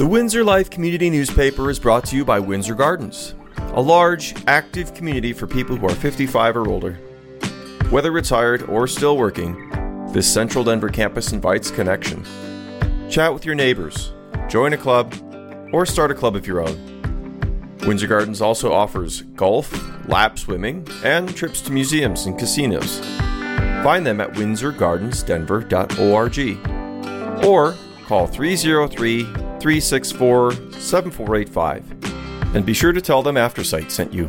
The Windsor Life Community Newspaper is brought to you by Windsor Gardens, a large, active community for people who are 55 or older. Whether retired or still working, this Central Denver campus invites connection. Chat with your neighbors, join a club, or start a club of your own. Windsor Gardens also offers golf, lap swimming, and trips to museums and casinos. Find them at windsorgardensdenver.org or call 303 364 7485 and be sure to tell them Aftersight sent you.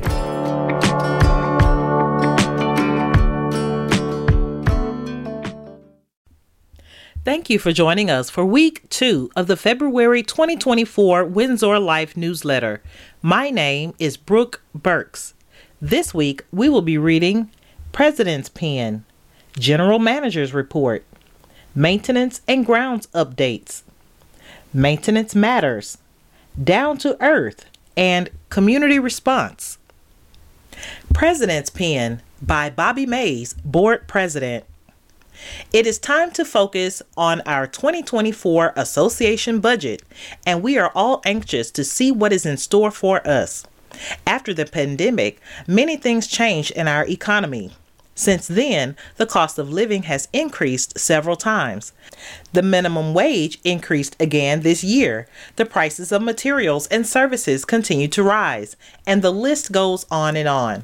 Thank you for joining us for week two of the February 2024 Windsor Life newsletter. My name is Brooke Burks. This week we will be reading President's Pen, General Manager's Report, Maintenance and Grounds Updates, Maintenance Matters, Down to Earth, and Community Response. President's Pen by Bobby Mays, Board President. It is time to focus on our 2024 association budget, and we are all anxious to see what is in store for us. After the pandemic, many things changed in our economy. Since then, the cost of living has increased several times. The minimum wage increased again this year. The prices of materials and services continue to rise, and the list goes on and on.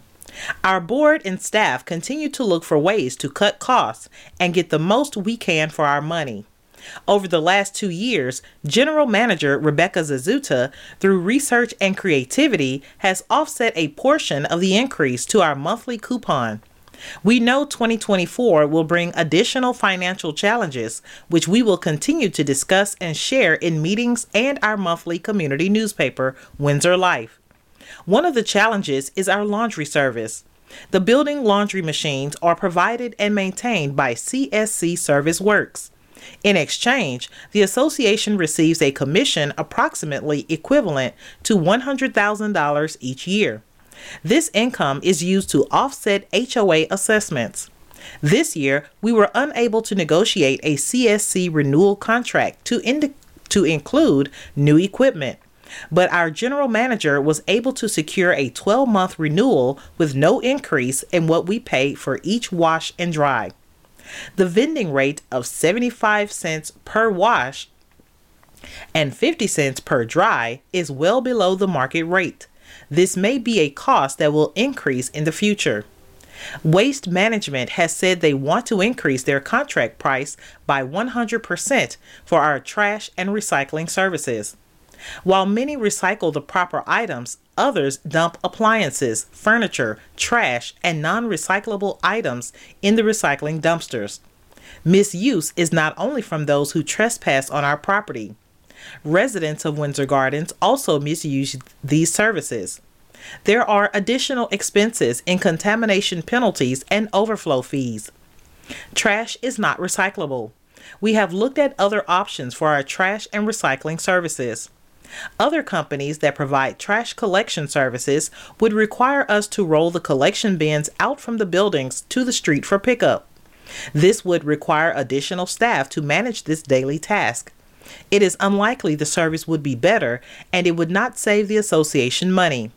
Our board and staff continue to look for ways to cut costs and get the most we can for our money. Over the last two years, General Manager Rebecca Zazuta, through research and creativity, has offset a portion of the increase to our monthly coupon. We know 2024 will bring additional financial challenges, which we will continue to discuss and share in meetings and our monthly community newspaper, Windsor Life. One of the challenges is our laundry service. The building laundry machines are provided and maintained by CSC Service Works. In exchange, the association receives a commission approximately equivalent to $100,000 each year. This income is used to offset HOA assessments. This year, we were unable to negotiate a CSC renewal contract to, ind- to include new equipment, but our general manager was able to secure a 12 month renewal with no increase in what we pay for each wash and dry. The vending rate of 75 cents per wash and 50 cents per dry is well below the market rate. This may be a cost that will increase in the future. Waste Management has said they want to increase their contract price by 100% for our trash and recycling services. While many recycle the proper items, others dump appliances, furniture, trash, and non recyclable items in the recycling dumpsters. Misuse is not only from those who trespass on our property. Residents of Windsor Gardens also misuse these services. There are additional expenses in contamination penalties and overflow fees. Trash is not recyclable. We have looked at other options for our trash and recycling services. Other companies that provide trash collection services would require us to roll the collection bins out from the buildings to the street for pickup. This would require additional staff to manage this daily task. It is unlikely the service would be better and it would not save the association money.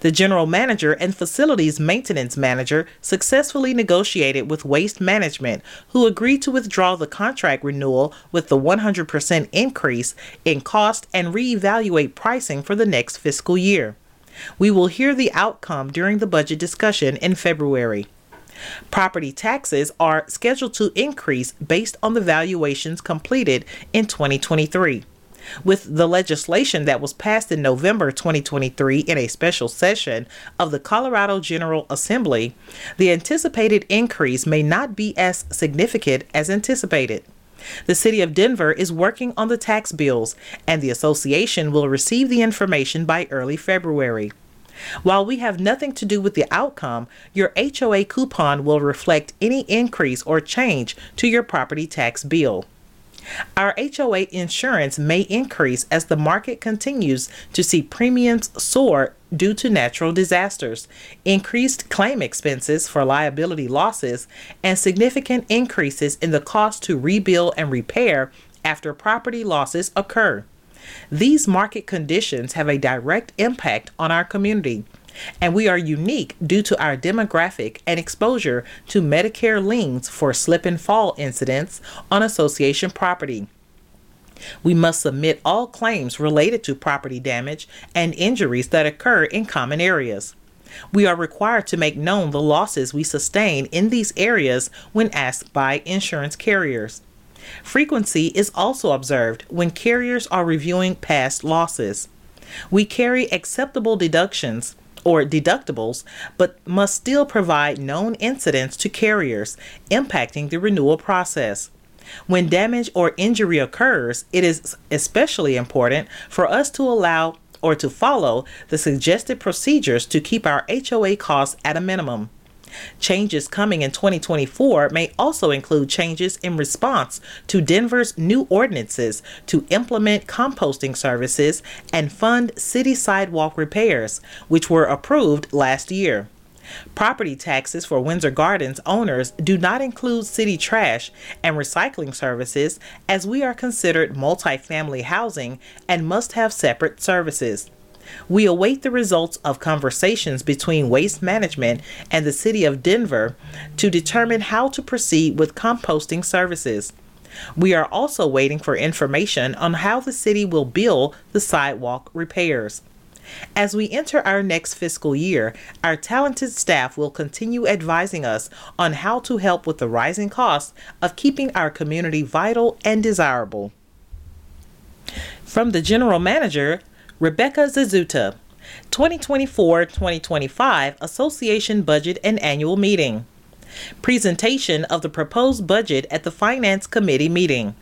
The general manager and facilities maintenance manager successfully negotiated with Waste Management, who agreed to withdraw the contract renewal with the 100% increase in cost and reevaluate pricing for the next fiscal year. We will hear the outcome during the budget discussion in February. Property taxes are scheduled to increase based on the valuations completed in 2023. With the legislation that was passed in November 2023 in a special session of the Colorado General Assembly, the anticipated increase may not be as significant as anticipated. The City of Denver is working on the tax bills, and the association will receive the information by early February. While we have nothing to do with the outcome, your HOA coupon will reflect any increase or change to your property tax bill. Our HOA insurance may increase as the market continues to see premiums soar due to natural disasters, increased claim expenses for liability losses, and significant increases in the cost to rebuild and repair after property losses occur. These market conditions have a direct impact on our community, and we are unique due to our demographic and exposure to Medicare liens for slip and fall incidents on association property. We must submit all claims related to property damage and injuries that occur in common areas. We are required to make known the losses we sustain in these areas when asked by insurance carriers. Frequency is also observed when carriers are reviewing past losses. We carry acceptable deductions or deductibles, but must still provide known incidents to carriers, impacting the renewal process. When damage or injury occurs, it is especially important for us to allow or to follow the suggested procedures to keep our HOA costs at a minimum. Changes coming in 2024 may also include changes in response to Denver's new ordinances to implement composting services and fund city sidewalk repairs, which were approved last year. Property taxes for Windsor Gardens owners do not include city trash and recycling services as we are considered multifamily housing and must have separate services. We await the results of conversations between Waste Management and the City of Denver to determine how to proceed with composting services. We are also waiting for information on how the city will bill the sidewalk repairs. As we enter our next fiscal year, our talented staff will continue advising us on how to help with the rising costs of keeping our community vital and desirable. From the General Manager, Rebecca Zazuta, 2024 2025 Association Budget and Annual Meeting. Presentation of the proposed budget at the Finance Committee meeting.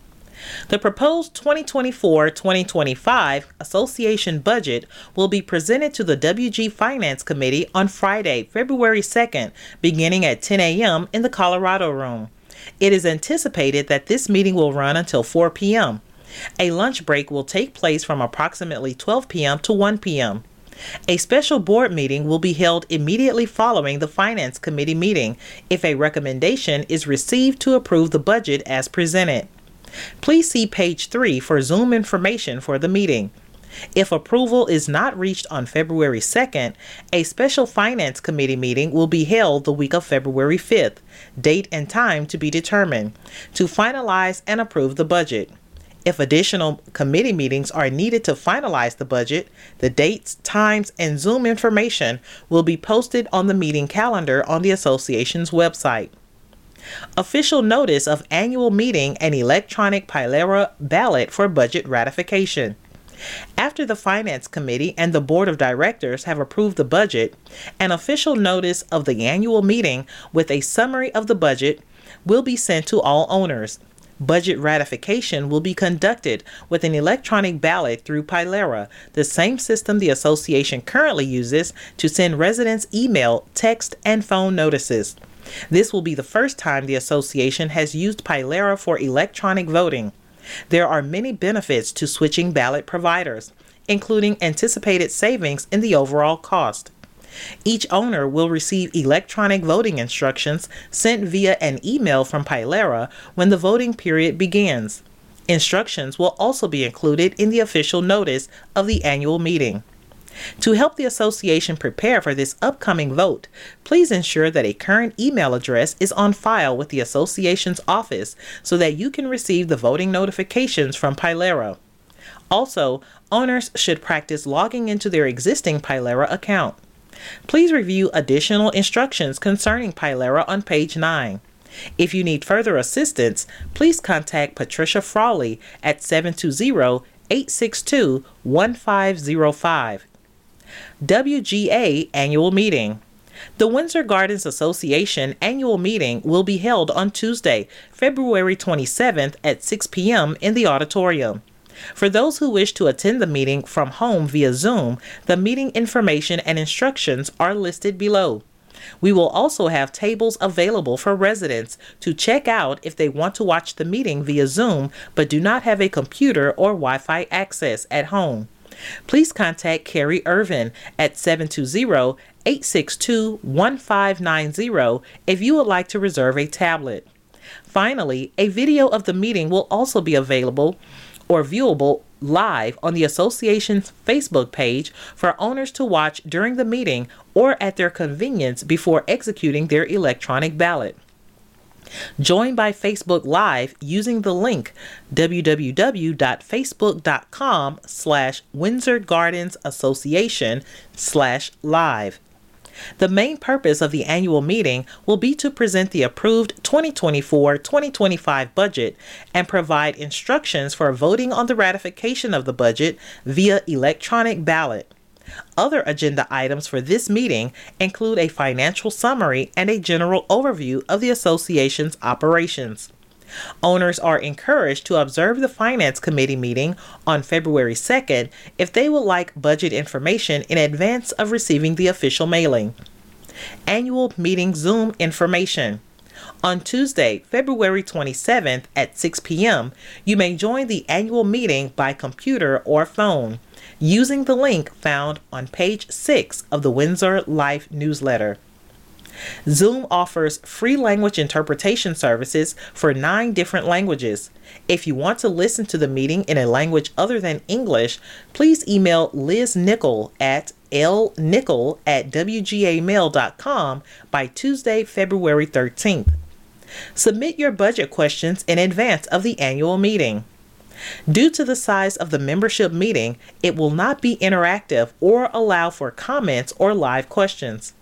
The proposed 2024 2025 association budget will be presented to the WG Finance Committee on Friday, February 2nd, beginning at 10 a.m. in the Colorado Room. It is anticipated that this meeting will run until 4 p.m. A lunch break will take place from approximately 12 p.m. to 1 p.m. A special board meeting will be held immediately following the Finance Committee meeting if a recommendation is received to approve the budget as presented. Please see page 3 for Zoom information for the meeting. If approval is not reached on February 2nd, a special Finance Committee meeting will be held the week of February 5th, date and time to be determined, to finalize and approve the budget. If additional committee meetings are needed to finalize the budget, the dates, times, and Zoom information will be posted on the meeting calendar on the association's website. Official notice of annual meeting and electronic Pilera ballot for budget ratification. After the Finance Committee and the Board of Directors have approved the budget, an official notice of the annual meeting with a summary of the budget will be sent to all owners. Budget ratification will be conducted with an electronic ballot through Pilera, the same system the association currently uses to send residents email, text, and phone notices. This will be the first time the association has used Pilera for electronic voting. There are many benefits to switching ballot providers, including anticipated savings in the overall cost. Each owner will receive electronic voting instructions sent via an email from Pilera when the voting period begins. Instructions will also be included in the official notice of the annual meeting. To help the association prepare for this upcoming vote, please ensure that a current email address is on file with the association's office so that you can receive the voting notifications from Pilera. Also, owners should practice logging into their existing Pilera account. Please review additional instructions concerning Pilera on page 9. If you need further assistance, please contact Patricia Frawley at 720 862 1505. WGA Annual Meeting. The Windsor Gardens Association annual meeting will be held on Tuesday, February 27th at 6 p.m. in the auditorium. For those who wish to attend the meeting from home via Zoom, the meeting information and instructions are listed below. We will also have tables available for residents to check out if they want to watch the meeting via Zoom but do not have a computer or Wi Fi access at home. Please contact Carrie Irvin at 720 862 1590 if you would like to reserve a tablet. Finally, a video of the meeting will also be available or viewable live on the association's Facebook page for owners to watch during the meeting or at their convenience before executing their electronic ballot. Join by Facebook Live using the link www.facebook.com slash Windsor Gardens Association slash live. The main purpose of the annual meeting will be to present the approved 2024 2025 budget and provide instructions for voting on the ratification of the budget via electronic ballot. Other agenda items for this meeting include a financial summary and a general overview of the association's operations. Owners are encouraged to observe the Finance Committee meeting on February 2nd if they would like budget information in advance of receiving the official mailing. Annual Meeting Zoom Information on Tuesday, February 27th at 6 p.m., you may join the annual meeting by computer or phone using the link found on page 6 of the Windsor Life newsletter. Zoom offers free language interpretation services for nine different languages. If you want to listen to the meeting in a language other than English, please email Liz Nickel at lnickel at wgamail.com by Tuesday, February 13th. Submit your budget questions in advance of the annual meeting. Due to the size of the membership meeting, it will not be interactive or allow for comments or live questions.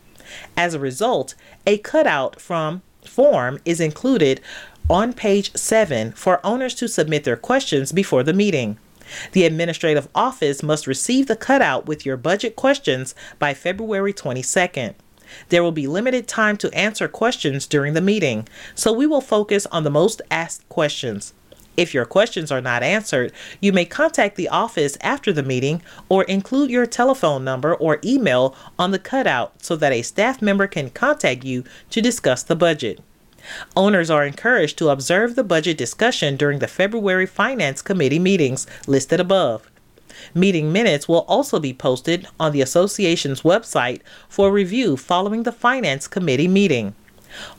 As a result, a cutout from form is included on page 7 for owners to submit their questions before the meeting. The administrative office must receive the cutout with your budget questions by February 22nd. There will be limited time to answer questions during the meeting, so we will focus on the most asked questions. If your questions are not answered, you may contact the office after the meeting or include your telephone number or email on the cutout so that a staff member can contact you to discuss the budget. Owners are encouraged to observe the budget discussion during the February Finance Committee meetings listed above. Meeting minutes will also be posted on the association's website for review following the Finance Committee meeting.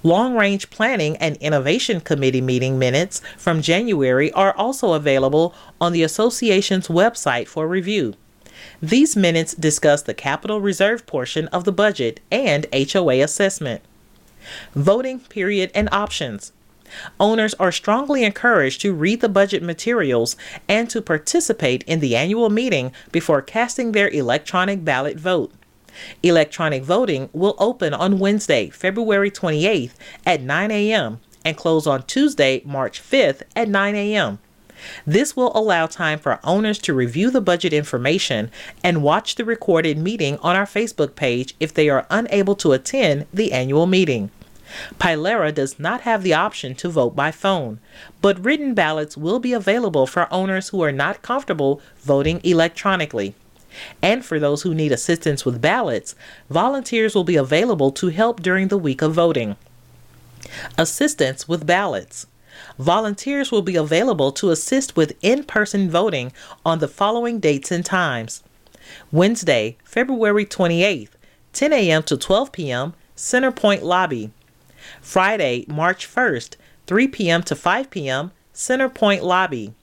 Long Range Planning and Innovation Committee meeting minutes from January are also available on the association's website for review. These minutes discuss the capital reserve portion of the budget and HOA assessment. Voting period and options. Owners are strongly encouraged to read the budget materials and to participate in the annual meeting before casting their electronic ballot vote. Electronic voting will open on Wednesday, February 28th at 9 a.m. and close on Tuesday, March 5th at 9 a.m. This will allow time for owners to review the budget information and watch the recorded meeting on our Facebook page if they are unable to attend the annual meeting. Pilera does not have the option to vote by phone, but written ballots will be available for owners who are not comfortable voting electronically. And for those who need assistance with ballots, volunteers will be available to help during the week of voting. Assistance with ballots. Volunteers will be available to assist with in person voting on the following dates and times Wednesday, February 28th, 10 a.m. to 12 p.m., Center Point Lobby. Friday, March 1st, 3 p.m. to 5 p.m., Center Point Lobby.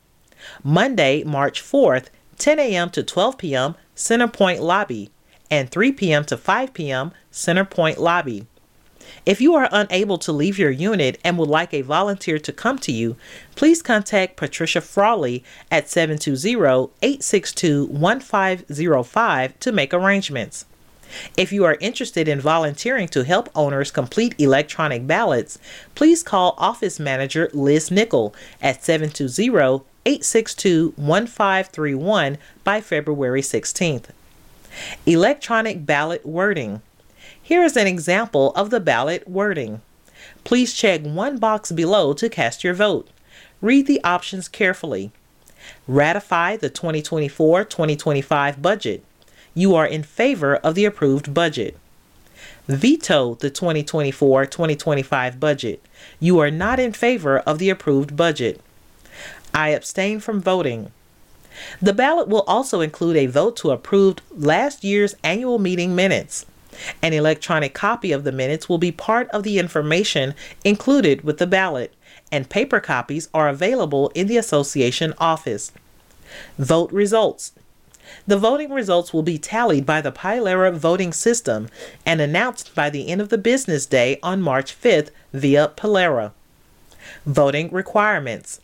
Monday, March 4th, 10 a.m. to 12 p.m., Center Point Lobby, and 3 p.m. to 5 p.m., Center Point Lobby. If you are unable to leave your unit and would like a volunteer to come to you, please contact Patricia Frawley at 720 862 1505 to make arrangements. If you are interested in volunteering to help owners complete electronic ballots, please call Office Manager Liz Nickel at 720 862 1531 by February 16th. Electronic ballot wording. Here is an example of the ballot wording. Please check one box below to cast your vote. Read the options carefully. Ratify the 2024 2025 budget. You are in favor of the approved budget. Veto the 2024 2025 budget. You are not in favor of the approved budget. I abstain from voting. The ballot will also include a vote to approve last year's annual meeting minutes. An electronic copy of the minutes will be part of the information included with the ballot, and paper copies are available in the association office. Vote results. The voting results will be tallied by the Pilera voting system and announced by the end of the business day on March 5th via Pilera. Voting requirements.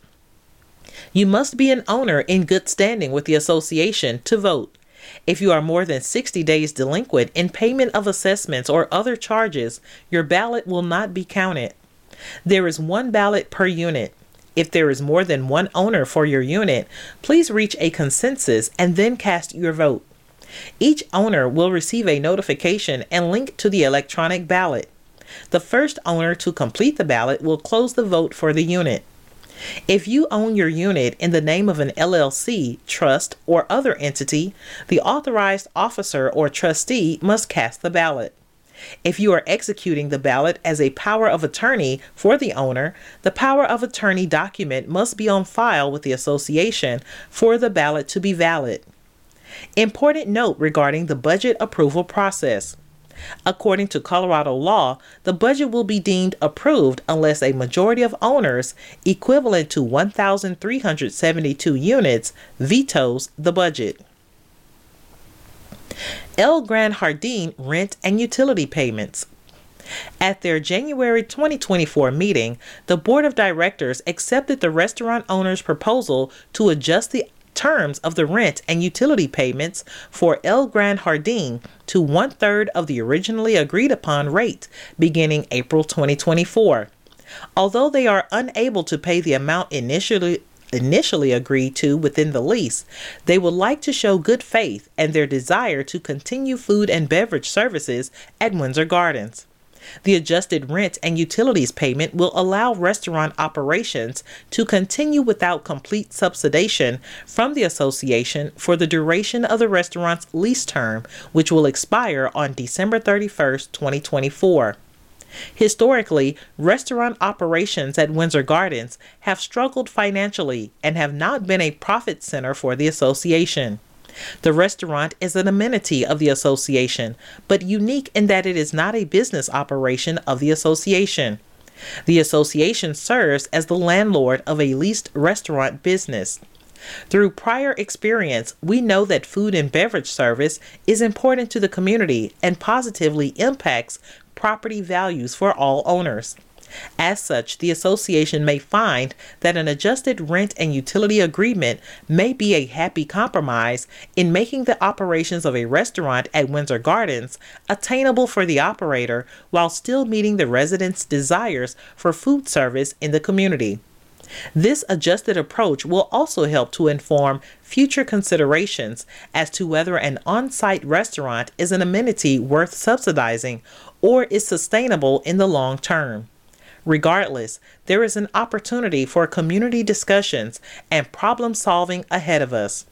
You must be an owner in good standing with the association to vote. If you are more than 60 days delinquent in payment of assessments or other charges, your ballot will not be counted. There is one ballot per unit. If there is more than one owner for your unit, please reach a consensus and then cast your vote. Each owner will receive a notification and link to the electronic ballot. The first owner to complete the ballot will close the vote for the unit. If you own your unit in the name of an LLC, trust, or other entity, the authorized officer or trustee must cast the ballot. If you are executing the ballot as a power of attorney for the owner, the power of attorney document must be on file with the association for the ballot to be valid. Important note regarding the budget approval process. According to Colorado law, the budget will be deemed approved unless a majority of owners, equivalent to 1,372 units, vetoes the budget. El Gran Jardin rent and utility payments. At their January 2024 meeting, the board of directors accepted the restaurant owner's proposal to adjust the terms of the rent and utility payments for El Gran Jardin to one third of the originally agreed upon rate beginning April 2024. Although they are unable to pay the amount initially initially agreed to within the lease, they would like to show good faith and their desire to continue food and beverage services at Windsor Gardens. The adjusted rent and utilities payment will allow restaurant operations to continue without complete subsidization from the association for the duration of the restaurant's lease term, which will expire on December 31st, 2024. Historically, restaurant operations at Windsor Gardens have struggled financially and have not been a profit center for the association. The restaurant is an amenity of the association, but unique in that it is not a business operation of the association. The association serves as the landlord of a leased restaurant business. Through prior experience, we know that food and beverage service is important to the community and positively impacts property values for all owners. As such, the association may find that an adjusted rent and utility agreement may be a happy compromise in making the operations of a restaurant at Windsor Gardens attainable for the operator while still meeting the residents' desires for food service in the community. This adjusted approach will also help to inform future considerations as to whether an on site restaurant is an amenity worth subsidizing or is sustainable in the long term. Regardless, there is an opportunity for community discussions and problem solving ahead of us.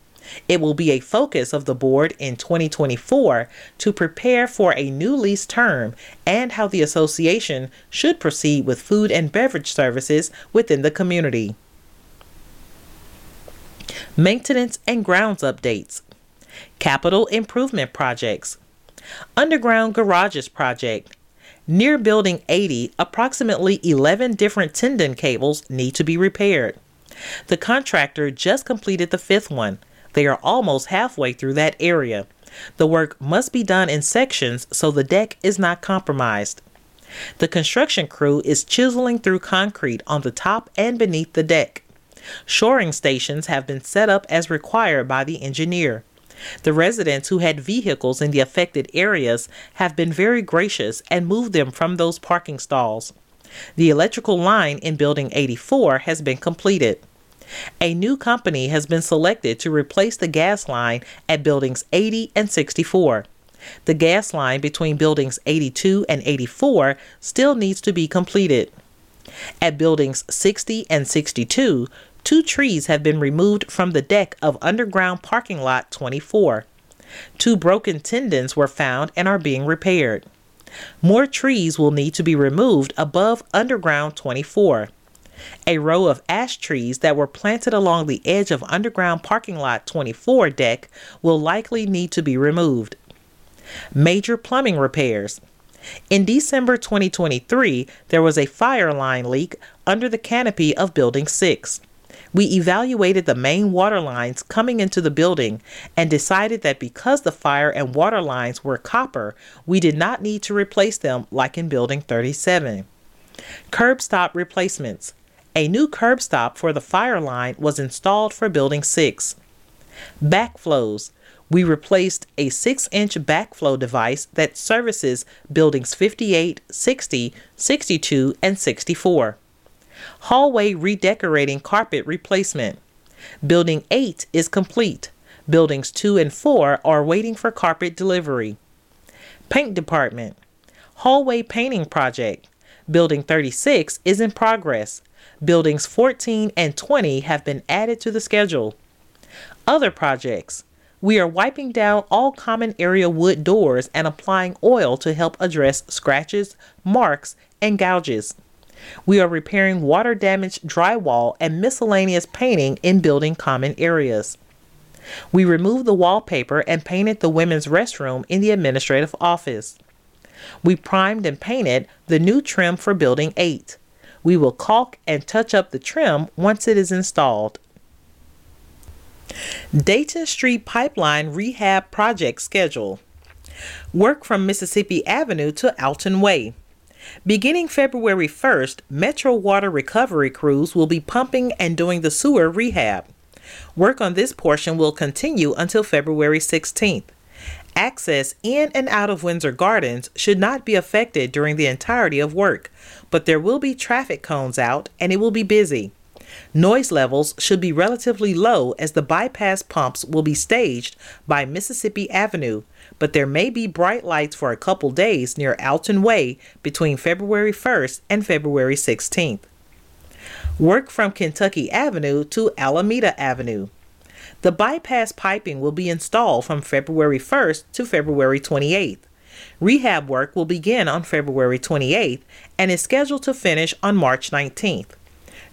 It will be a focus of the board in 2024 to prepare for a new lease term and how the association should proceed with food and beverage services within the community. Maintenance and grounds updates. Capital improvement projects. Underground garages project. Near Building 80, approximately 11 different tendon cables need to be repaired. The contractor just completed the fifth one. They are almost halfway through that area. The work must be done in sections so the deck is not compromised. The construction crew is chiseling through concrete on the top and beneath the deck. Shoring stations have been set up as required by the engineer. The residents who had vehicles in the affected areas have been very gracious and moved them from those parking stalls. The electrical line in Building 84 has been completed. A new company has been selected to replace the gas line at Buildings 80 and 64. The gas line between Buildings 82 and 84 still needs to be completed. At Buildings 60 and 62, two trees have been removed from the deck of underground parking lot 24. Two broken tendons were found and are being repaired. More trees will need to be removed above underground 24. A row of ash trees that were planted along the edge of underground parking lot 24 deck will likely need to be removed. Major plumbing repairs. In December 2023, there was a fire line leak under the canopy of Building 6. We evaluated the main water lines coming into the building and decided that because the fire and water lines were copper, we did not need to replace them like in Building 37. Curb stop replacements. A new curb stop for the fire line was installed for Building 6. Backflows. We replaced a 6 inch backflow device that services buildings 58, 60, 62, and 64. Hallway redecorating carpet replacement. Building 8 is complete. Buildings 2 and 4 are waiting for carpet delivery. Paint department. Hallway painting project. Building 36 is in progress. Buildings 14 and 20 have been added to the schedule. Other projects. We are wiping down all common area wood doors and applying oil to help address scratches, marks, and gouges. We are repairing water damaged drywall and miscellaneous painting in building common areas. We removed the wallpaper and painted the women's restroom in the administrative office. We primed and painted the new trim for Building 8. We will caulk and touch up the trim once it is installed. Dayton Street Pipeline Rehab Project Schedule Work from Mississippi Avenue to Alton Way. Beginning February 1st, Metro Water recovery crews will be pumping and doing the sewer rehab. Work on this portion will continue until February 16th. Access in and out of Windsor Gardens should not be affected during the entirety of work, but there will be traffic cones out and it will be busy. Noise levels should be relatively low as the bypass pumps will be staged by Mississippi Avenue, but there may be bright lights for a couple days near Alton Way between February 1st and February 16th. Work from Kentucky Avenue to Alameda Avenue. The bypass piping will be installed from February 1st to February 28th. Rehab work will begin on February 28th and is scheduled to finish on March 19th.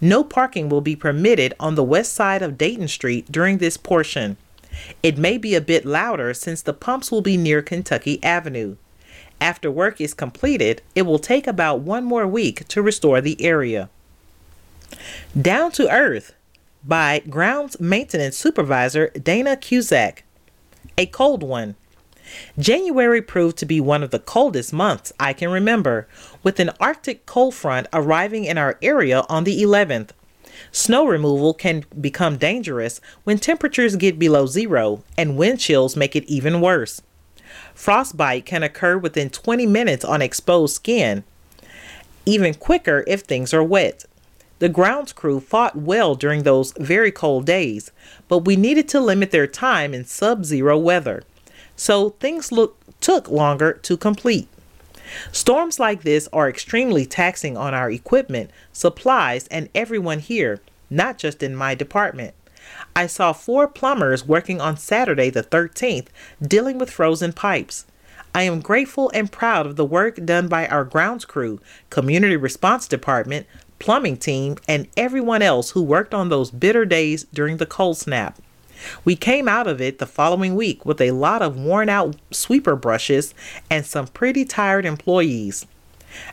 No parking will be permitted on the west side of Dayton Street during this portion. It may be a bit louder since the pumps will be near Kentucky Avenue. After work is completed, it will take about one more week to restore the area. Down to Earth by Grounds Maintenance Supervisor Dana Cusack. A cold one. January proved to be one of the coldest months I can remember, with an Arctic cold front arriving in our area on the 11th. Snow removal can become dangerous when temperatures get below zero, and wind chills make it even worse. Frostbite can occur within 20 minutes on exposed skin, even quicker if things are wet. The grounds crew fought well during those very cold days, but we needed to limit their time in sub zero weather, so things look, took longer to complete. Storms like this are extremely taxing on our equipment, supplies, and everyone here, not just in my department. I saw four plumbers working on Saturday the 13th dealing with frozen pipes. I am grateful and proud of the work done by our grounds crew, community response department, plumbing team, and everyone else who worked on those bitter days during the cold snap. We came out of it the following week with a lot of worn out sweeper brushes and some pretty tired employees.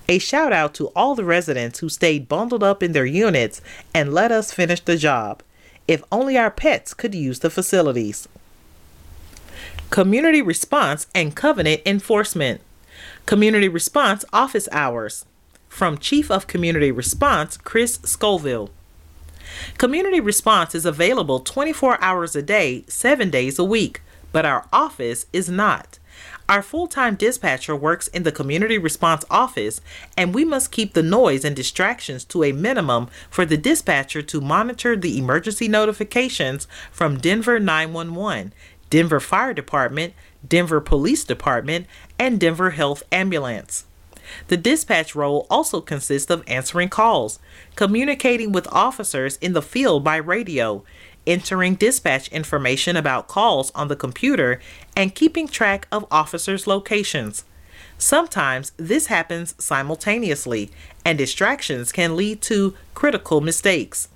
A shout out to all the residents who stayed bundled up in their units and let us finish the job. If only our pets could use the facilities. Community response and covenant enforcement. Community response office hours. From Chief of Community Response, Chris Scoville. Community response is available 24 hours a day, 7 days a week, but our office is not. Our full time dispatcher works in the community response office, and we must keep the noise and distractions to a minimum for the dispatcher to monitor the emergency notifications from Denver 911, Denver Fire Department, Denver Police Department, and Denver Health Ambulance. The dispatch role also consists of answering calls, communicating with officers in the field by radio, entering dispatch information about calls on the computer, and keeping track of officers' locations. Sometimes this happens simultaneously, and distractions can lead to critical mistakes.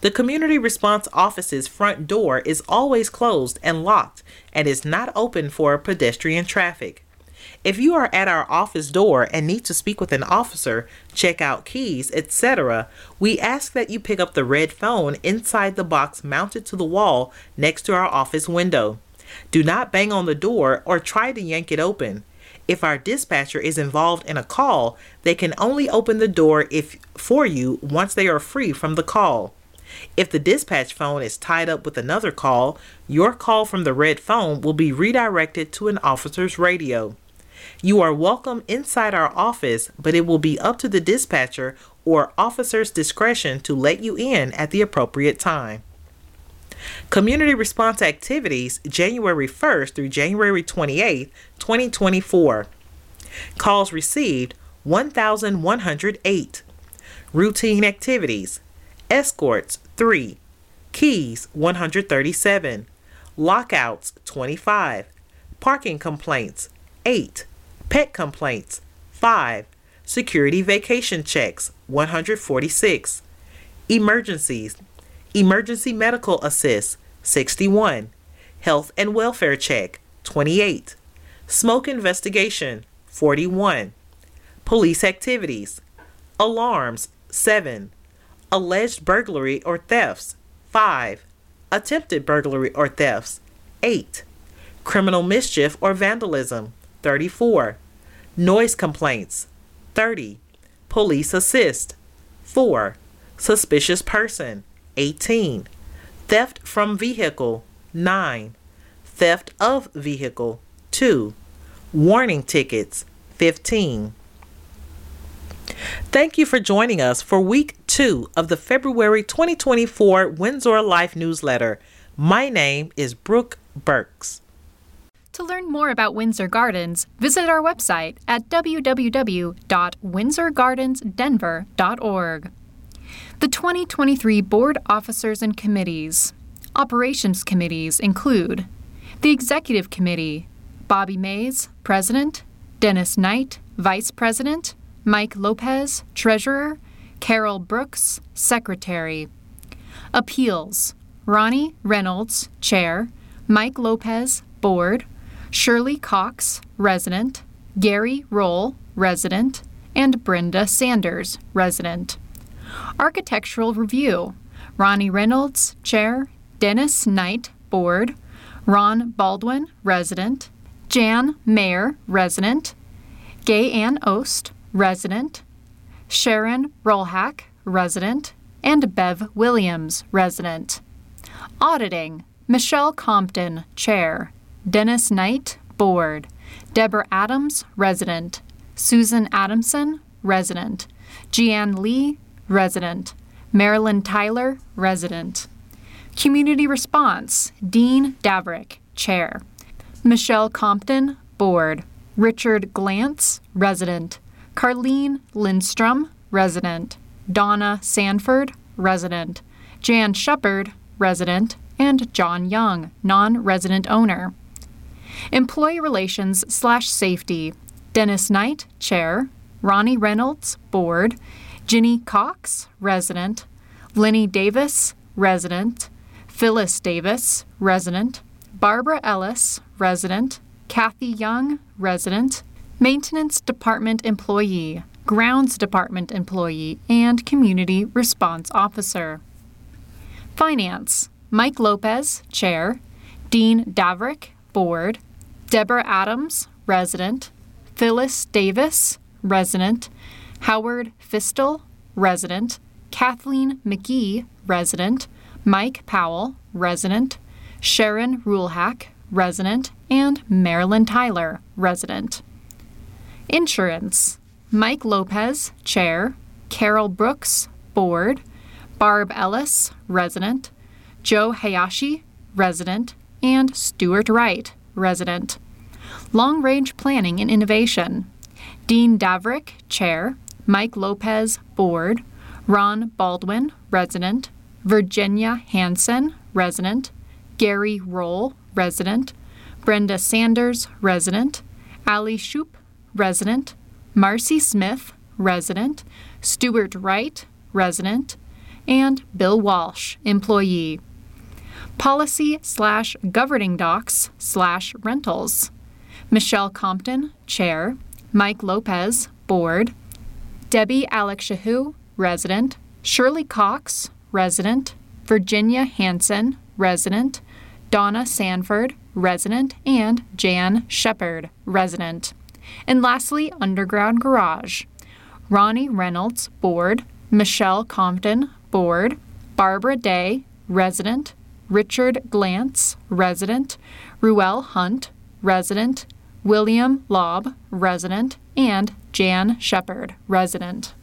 The Community Response Office's front door is always closed and locked and is not open for pedestrian traffic. If you are at our office door and need to speak with an officer, check out keys, etc., we ask that you pick up the red phone inside the box mounted to the wall next to our office window. Do not bang on the door or try to yank it open. If our dispatcher is involved in a call, they can only open the door if for you once they are free from the call. If the dispatch phone is tied up with another call, your call from the red phone will be redirected to an officer's radio. You are welcome inside our office, but it will be up to the dispatcher or officer's discretion to let you in at the appropriate time. Community response activities January 1st through January 28th, 2024. Calls received 1,108. Routine activities Escorts 3. Keys 137. Lockouts 25. Parking complaints 8. Pet complaints. 5. Security vacation checks. 146. Emergencies. Emergency medical assist 61. Health and welfare check. 28. Smoke investigation. 41. Police activities. Alarms. 7 alleged burglary or thefts. 5 attempted burglary or thefts. 8 criminal mischief or vandalism. 34 noise complaints. 30 police assist. 4 suspicious person. 18 theft from vehicle. 9 theft of vehicle. 2 warning tickets. 15 Thank you for joining us for week two of the February 2024 Windsor Life newsletter. My name is Brooke Burks. To learn more about Windsor Gardens, visit our website at www.windsorgardensdenver.org. The 2023 Board Officers and Committees. Operations committees include the Executive Committee, Bobby Mays, President, Dennis Knight, Vice President, Mike Lopez, Treasurer, Carol Brooks, Secretary. Appeals Ronnie Reynolds, Chair, Mike Lopez, Board, Shirley Cox, Resident, Gary Roll, Resident, and Brenda Sanders, Resident. Architectural Review. Ronnie Reynolds, Chair, Dennis Knight, Board, Ron Baldwin, Resident, Jan Mayer, Resident, Gay Ann Ost, resident, Sharon Rolhack, resident, and Bev Williams, resident. Auditing. Michelle Compton, chair, Dennis Knight, board, Deborah Adams, resident, Susan Adamson, resident, Jeanne Lee, resident, Marilyn Tyler, resident. Community Response Dean Davrick, Chair. Michelle Compton, Board. Richard Glantz, Resident. Carlene Lindstrom, resident, Donna Sanford, resident, Jan Shepard, resident, and John Young, non resident owner. Employee Relations slash Safety Dennis Knight, Chair, Ronnie Reynolds, Board, Ginny Cox, Resident, Lenny Davis, Resident, Phyllis Davis, Resident, Barbara Ellis, Resident, Kathy Young, Resident, Maintenance Department employee, Grounds Department employee, and Community Response Officer. Finance Mike Lopez, Chair, Dean Davrick, Board, Deborah Adams, Resident, Phyllis Davis, Resident, Howard Fistel, Resident, Kathleen McGee, Resident, Mike Powell, Resident, Sharon Rulehack, Resident, and Marilyn Tyler, Resident. Insurance Mike Lopez, Chair, Carol Brooks, Board, Barb Ellis, Resident, Joe Hayashi, Resident, and Stuart Wright, Resident. Long Range Planning and Innovation. Dean Davrick, Chair, Mike Lopez, Board, Ron Baldwin, Resident, Virginia Hanson, Resident, Gary Roll, Resident, Brenda Sanders, Resident, Ali Shoup, resident, Marcy Smith, resident, Stuart Wright, resident, and Bill Walsh, employee. Policy slash governing docs slash rentals. Michelle Compton, Chair, Mike Lopez, Board, Debbie Alex Shahu, Resident, Shirley Cox, Resident, Virginia Hanson, Resident, Donna Sanford, Resident, and Jan Shepard, Resident. And lastly, Underground Garage. Ronnie Reynolds, Board, Michelle Compton, Board, Barbara Day, Resident, Richard Glantz, Resident, Ruel Hunt, Resident, William Lobb, Resident, and Jan Shepard, Resident.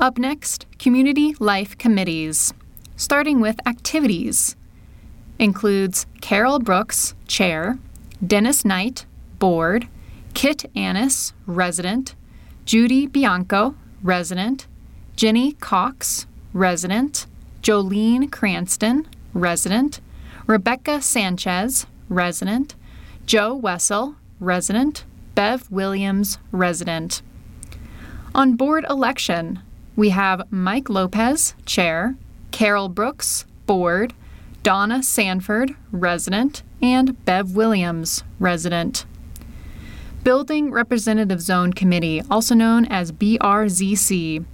Up next, Community Life Committees. Starting with activities. Includes Carol Brooks, Chair, Dennis Knight, Board, Kit Annis, Resident, Judy Bianco, Resident, Jenny Cox, Resident, Jolene Cranston, Resident, Rebecca Sanchez, Resident, Joe Wessel, Resident, Bev Williams, Resident. On board election, we have Mike Lopez, Chair, Carol Brooks, Board, Donna Sanford, Resident, and Bev Williams, Resident. Building Representative Zone Committee, also known as BRZC.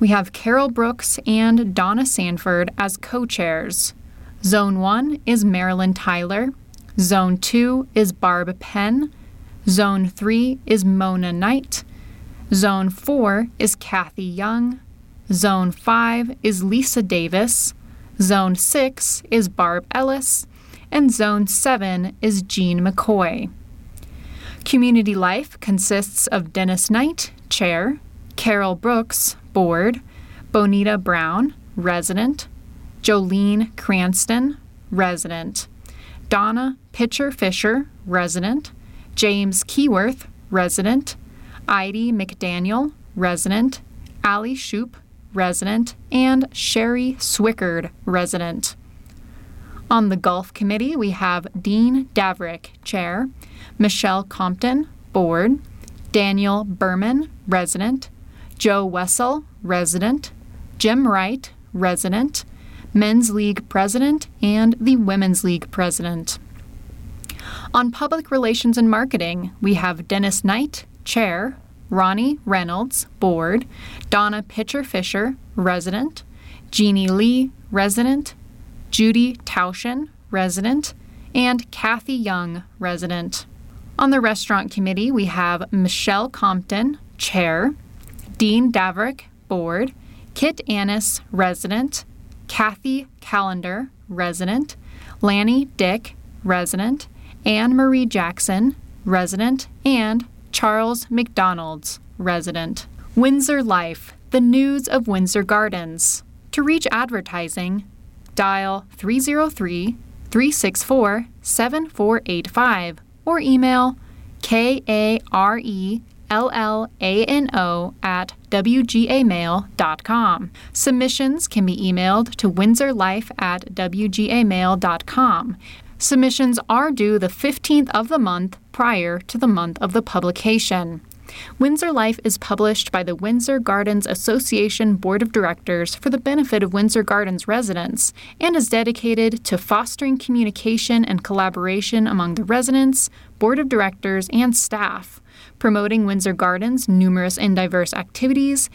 We have Carol Brooks and Donna Sanford as co chairs. Zone 1 is Marilyn Tyler. Zone 2 is Barb Penn. Zone 3 is Mona Knight. Zone 4 is Kathy Young. Zone 5 is Lisa Davis. Zone 6 is Barb Ellis. And Zone 7 is Jean McCoy. Community Life consists of Dennis Knight, Chair, Carol Brooks, Board, Bonita Brown, Resident, Jolene Cranston, Resident, Donna Pitcher Fisher, Resident, James Keyworth, Resident, Heidi McDaniel, Resident, Ali Shoup, Resident, and Sherry Swickard, Resident. On the Golf Committee, we have Dean Davrick, Chair, Michelle Compton, Board, Daniel Berman, Resident, Joe Wessel, Resident, Jim Wright, Resident, Men's League President, and the Women's League President. On Public Relations and Marketing, we have Dennis Knight, Chair, Ronnie Reynolds, Board, Donna Pitcher Fisher, Resident, Jeannie Lee, Resident, Judy Tauschen, Resident, and Kathy Young, Resident. On the Restaurant Committee, we have Michelle Compton, Chair, Dean Davrick, Board, Kit Annis, Resident, Kathy Callender, Resident, Lanny Dick, Resident, Anne Marie Jackson, Resident, and Charles McDonald's, Resident. Windsor Life, the news of Windsor Gardens. To reach advertising, dial 303 364 7485 or email K A R E L L A N O at WGAmail.com. Submissions can be emailed to windsorlife at WGAmail.com. Submissions are due the 15th of the month prior to the month of the publication. Windsor Life is published by the Windsor Gardens Association Board of Directors for the benefit of Windsor Gardens residents and is dedicated to fostering communication and collaboration among the residents, Board of Directors, and staff, promoting Windsor Gardens' numerous and diverse activities,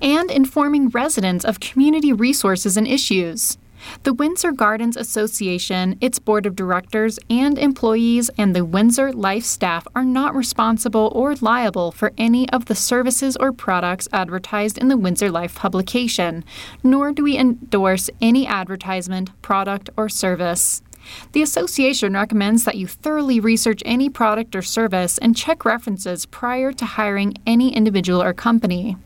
and informing residents of community resources and issues. The Windsor Gardens Association, its board of directors, and employees and the Windsor Life staff are not responsible or liable for any of the services or products advertised in the Windsor Life publication, nor do we endorse any advertisement, product, or service. The association recommends that you thoroughly research any product or service and check references prior to hiring any individual or company.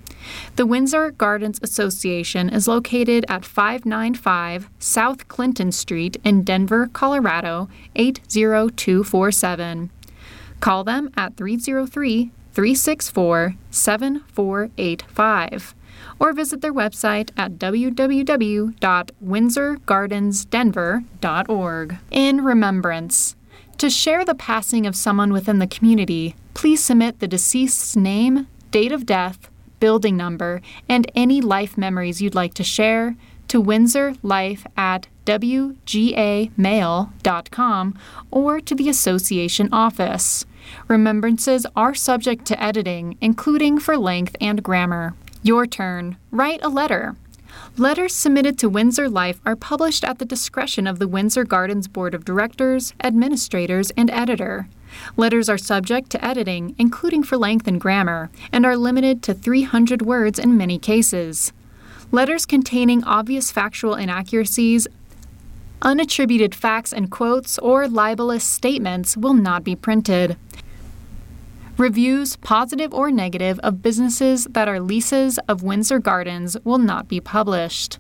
The Windsor Gardens Association is located at 595 South Clinton Street in Denver, Colorado 80247. Call them at 303 364 7485 or visit their website at www.windsorgardensdenver.org. In remembrance, to share the passing of someone within the community, please submit the deceased's name, date of death, building number, and any life memories you'd like to share to windsorlife at wgamail.com or to the association office. Remembrances are subject to editing, including for length and grammar. Your turn. Write a letter. Letters submitted to Windsor Life are published at the discretion of the Windsor Gardens Board of Directors, administrators, and editor. Letters are subject to editing, including for length and grammar, and are limited to 300 words in many cases. Letters containing obvious factual inaccuracies, unattributed facts and quotes, or libelous statements will not be printed. Reviews, positive or negative, of businesses that are leases of Windsor Gardens will not be published.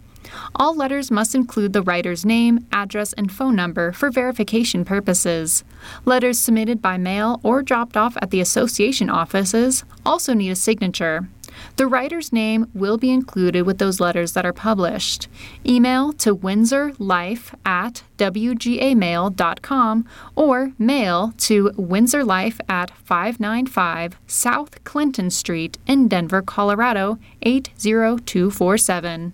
All letters must include the writer's name, address, and phone number for verification purposes. Letters submitted by mail or dropped off at the association offices also need a signature. The writer's name will be included with those letters that are published. Email to windsorlife at wgamail.com or mail to Windsor Life at 595 South Clinton Street in Denver, Colorado 80247.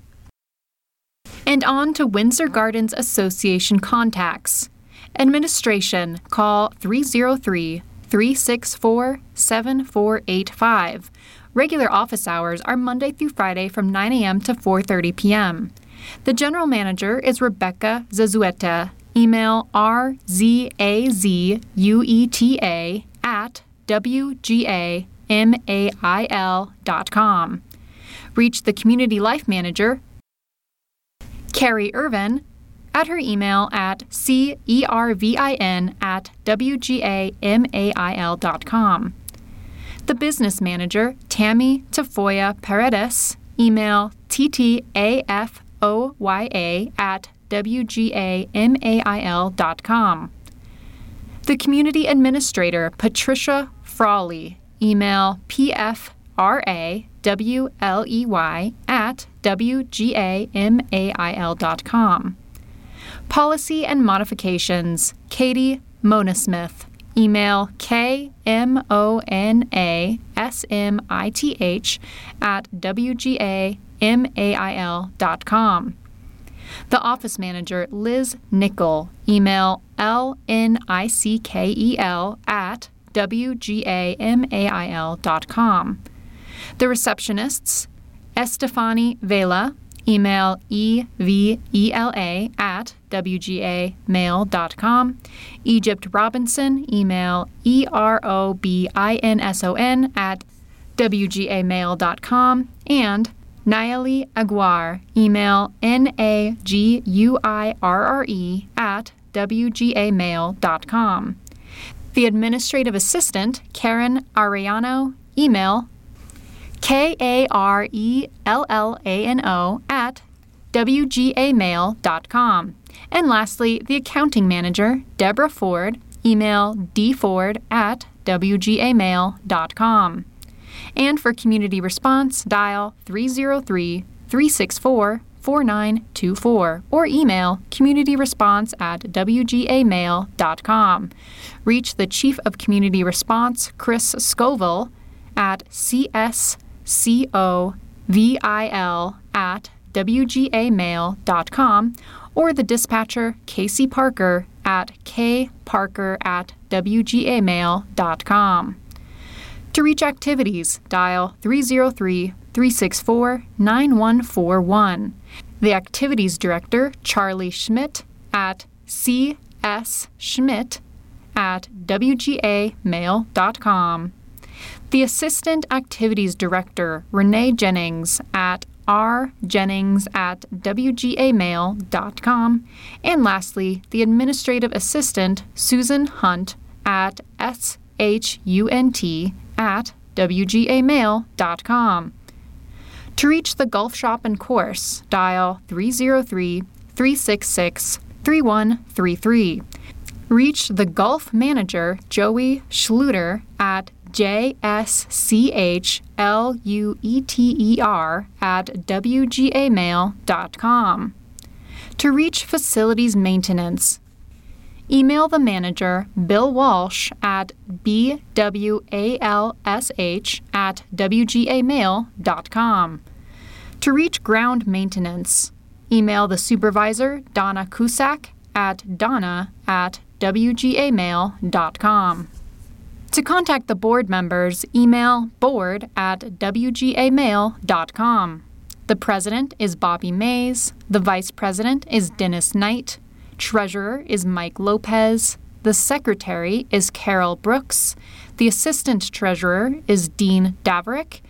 And on to Windsor Gardens Association contacts. Administration, call 303 364 7485. Regular office hours are Monday through Friday from 9 a.m. to 4:30 p.m. The general manager is Rebecca Zazueta. Email rzazueta at wgamail.com. Reach the community life manager, Carrie Ervin, at her email at cervin at wgamail.com. The business manager, Tammy Tafoya Paredes, email ttafoya at wgamail.com. The community administrator, Patricia Frawley, email pfrawley at wgamail.com. Policy and modifications, Katie Monasmith, email k-m-o-n-a-s-m-i-t-h at wgamail.com. The office manager, Liz Nickel, email l-n-i-c-k-e-l at wgamail.com. The receptionists, Estefani Vela, email evela at wgamail.com. Egypt Robinson, email erobinson at wgamail.com. And Nayeli Aguirre, email n-a-g-u-i-r-r-e at wgamail.com. The administrative assistant, Karen Arellano, email K A R E L L A N O at wgamail.com. And lastly, the accounting manager, Deborah Ford, email dford at wgamail.com. And for community response, dial 303 364 4924 or email communityresponse at wgamail.com. Reach the Chief of Community Response, Chris Scoville, at cscovil at wgamail.com or the dispatcher Kasey Parker at kparker at wgamail.com. To reach activities, dial 303 364 9141. The Activities Director, Charlie Schmidt, at csschmidt at wgamail.com. The Assistant Activities Director, Renee Jennings, at rjennings at wgamail.com. And lastly, the Administrative Assistant, Susan Hunt, at shunt at wgamail.com. To reach the Golf Shop and Course, dial 303 366 3133. Reach the Golf Manager, Joey Schlueter, at jschlueter at wgamail.com. To reach facilities maintenance, email the manager, Bill Walsh, at bwalsh at wgamail.com. To reach ground maintenance, email the supervisor, Donna Cusack, at donna at wgamail.com. To contact the board members, email board at wgamail.com. The president is Bobby Mays. The vice president is Dennis Knight. Treasurer is Mike Lopez. The secretary is Carol Brooks. The assistant treasurer is Dean Daverick.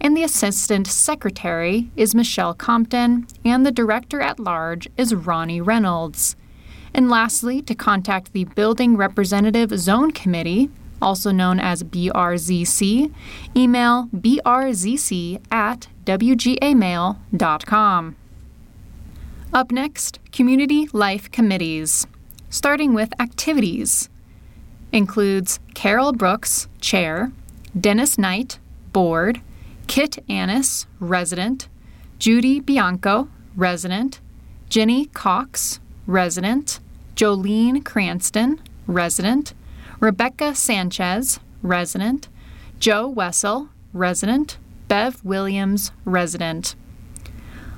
And the assistant secretary is Michelle Compton. And the director at large is Ronnie Reynolds. And lastly, to contact the Building Representative Zone Committee, also known as BRZC, email brzc at wgamail.com. Up next, Community Life Committees, starting with activities. Includes Carol Brooks, Chair, Dennis Knight, Board, Kit Annis, Resident, Judy Bianco, Resident, Jenny Cox, Resident, Jolene Cranston, Resident, Rebecca Sanchez, resident, Joe Wessel, resident, Bev Williams, resident.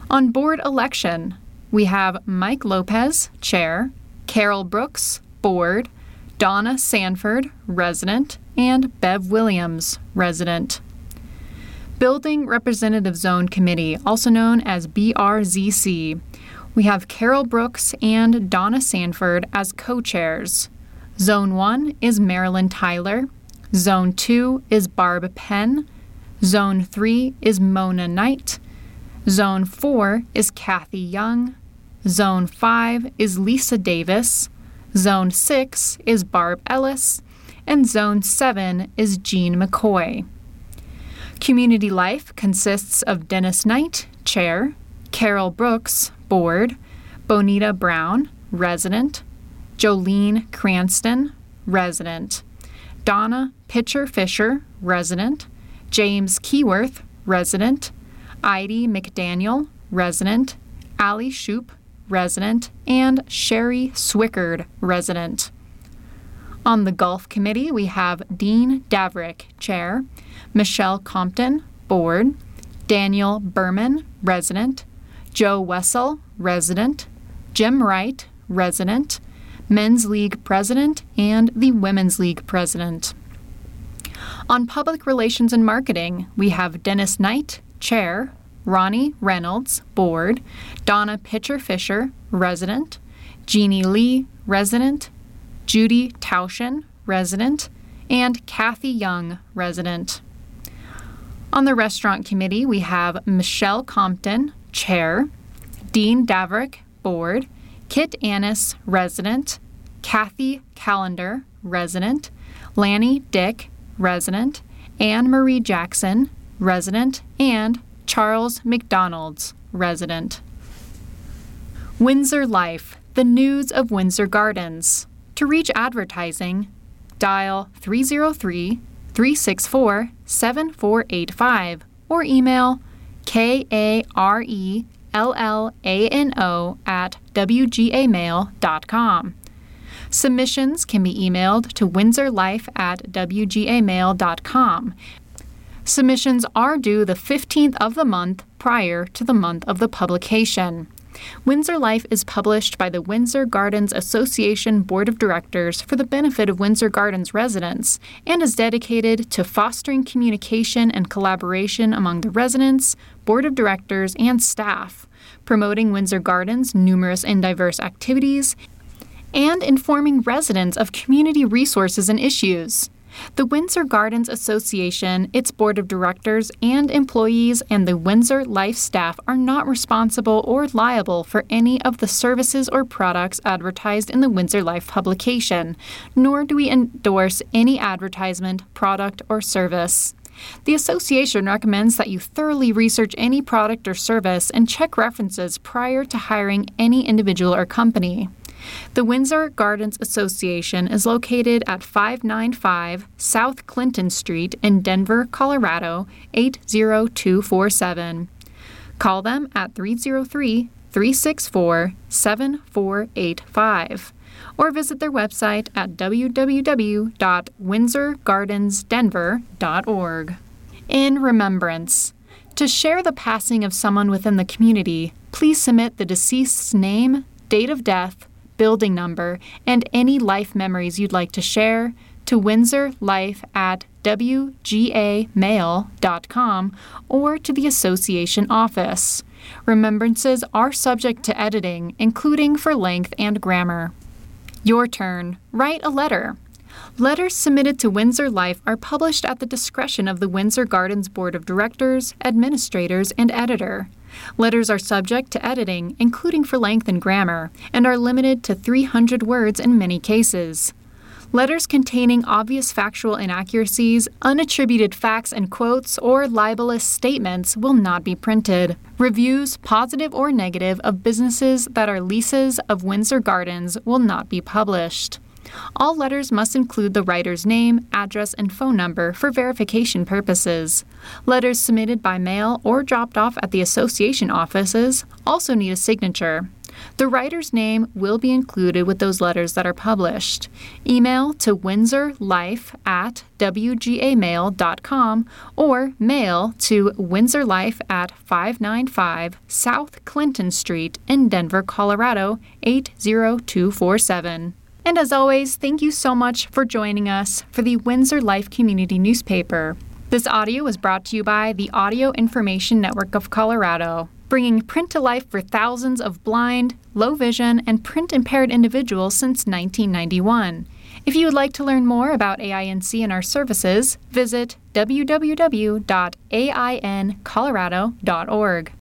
On board election, we have Mike Lopez, chair, Carol Brooks, board, Donna Sanford, resident, and Bev Williams, resident. Building Representative Zone Committee, also known as BRZC. We have Carol Brooks and Donna Sanford as co chairs. Zone 1 is Marilyn Tyler. Zone 2 is Barb Penn. Zone 3 is Mona Knight. Zone 4 is Kathy Young. Zone 5 is Lisa Davis. Zone 6 is Barb Ellis. And Zone 7 is Jean McCoy. Community Life consists of Dennis Knight, Chair, Carol Brooks, Board, Bonita Brown, Resident, Jolene Cranston, resident. Donna Pitcher Fisher, resident. James Keyworth, resident. Heidi McDaniel, resident. Ali Shoup, resident. And Sherry Swickard, resident. On the Golf Committee, we have Dean Davrick, Chair, Michelle Compton, Board, Daniel Berman, resident, Joe Wessel, resident, Jim Wright, resident, Men's League President, and the Women's League President. On Public Relations and Marketing, we have Dennis Knight, Chair, Ronnie Reynolds, Board, Donna Pitcher Fisher, Resident, Jeannie Lee, Resident, Judy Tauschen, Resident, and Kathy Young, Resident. On the Restaurant Committee, we have Michelle Compton, Chair, Dean Daverick, Board, Kit Annis, resident, Kathy Callender, resident, Lanny Dick, resident, Anne Marie Jackson, resident, and Charles McDonald's, resident. Windsor Life, the news of Windsor Gardens. To reach advertising, dial 303 364 7485 or email K A R E L-L-A-N-O at wgamail.com. Submissions can be emailed to windsorlife at wgamail.com. Submissions are due the 15th of the month prior to the month of the publication. Windsor Life is published by the Windsor Gardens Association Board of Directors for the benefit of Windsor Gardens residents and is dedicated to fostering communication and collaboration among the residents, Board of Directors, and staff, promoting Windsor Gardens' numerous and diverse activities, and informing residents of community resources and issues. The Windsor Gardens Association, its board of directors, and employees and the Windsor Life staff are not responsible or liable for any of the services or products advertised in the Windsor Life publication, nor do we endorse any advertisement, product, or service. The association recommends that you thoroughly research any product or service and check references prior to hiring any individual or company. The Windsor Gardens Association is located at 595 South Clinton Street in Denver, Colorado 80247. Call them at 303 364 7485 or visit their website at www.windsorgardensdenver.org. In remembrance, to share the passing of someone within the community, please submit the deceased's name, date of death, building number, and any life memories you'd like to share to windsorlife at wgamail.com or to the association office. Remembrances are subject to editing, including for length and grammar. Your turn. Write a letter. Letters submitted to Windsor Life are published at the discretion of the Windsor Gardens Board of Directors, administrators, and editor. Letters are subject to editing, including for length and grammar, and are limited to 300 words in many cases. Letters containing obvious factual inaccuracies, unattributed facts and quotes, or libelous statements will not be printed. Reviews, positive or negative, of businesses that are leases of Windsor Gardens will not be published. All letters must include the writer's name, address, and phone number for verification purposes. Letters submitted by mail or dropped off at the association offices also need a signature. The writer's name will be included with those letters that are published. Email to windsorlife at wgamail.com or mail to windsorlife at 595 South Clinton Street in Denver, Colorado 80247. And as always, thank you so much for joining us for the Windsor Life Community Newspaper. This audio was brought to you by the Audio Information Network of Colorado, bringing print to life for thousands of blind, low vision, and print impaired individuals since 1991. If you would like to learn more about AINC and our services, visit www.aincolorado.org.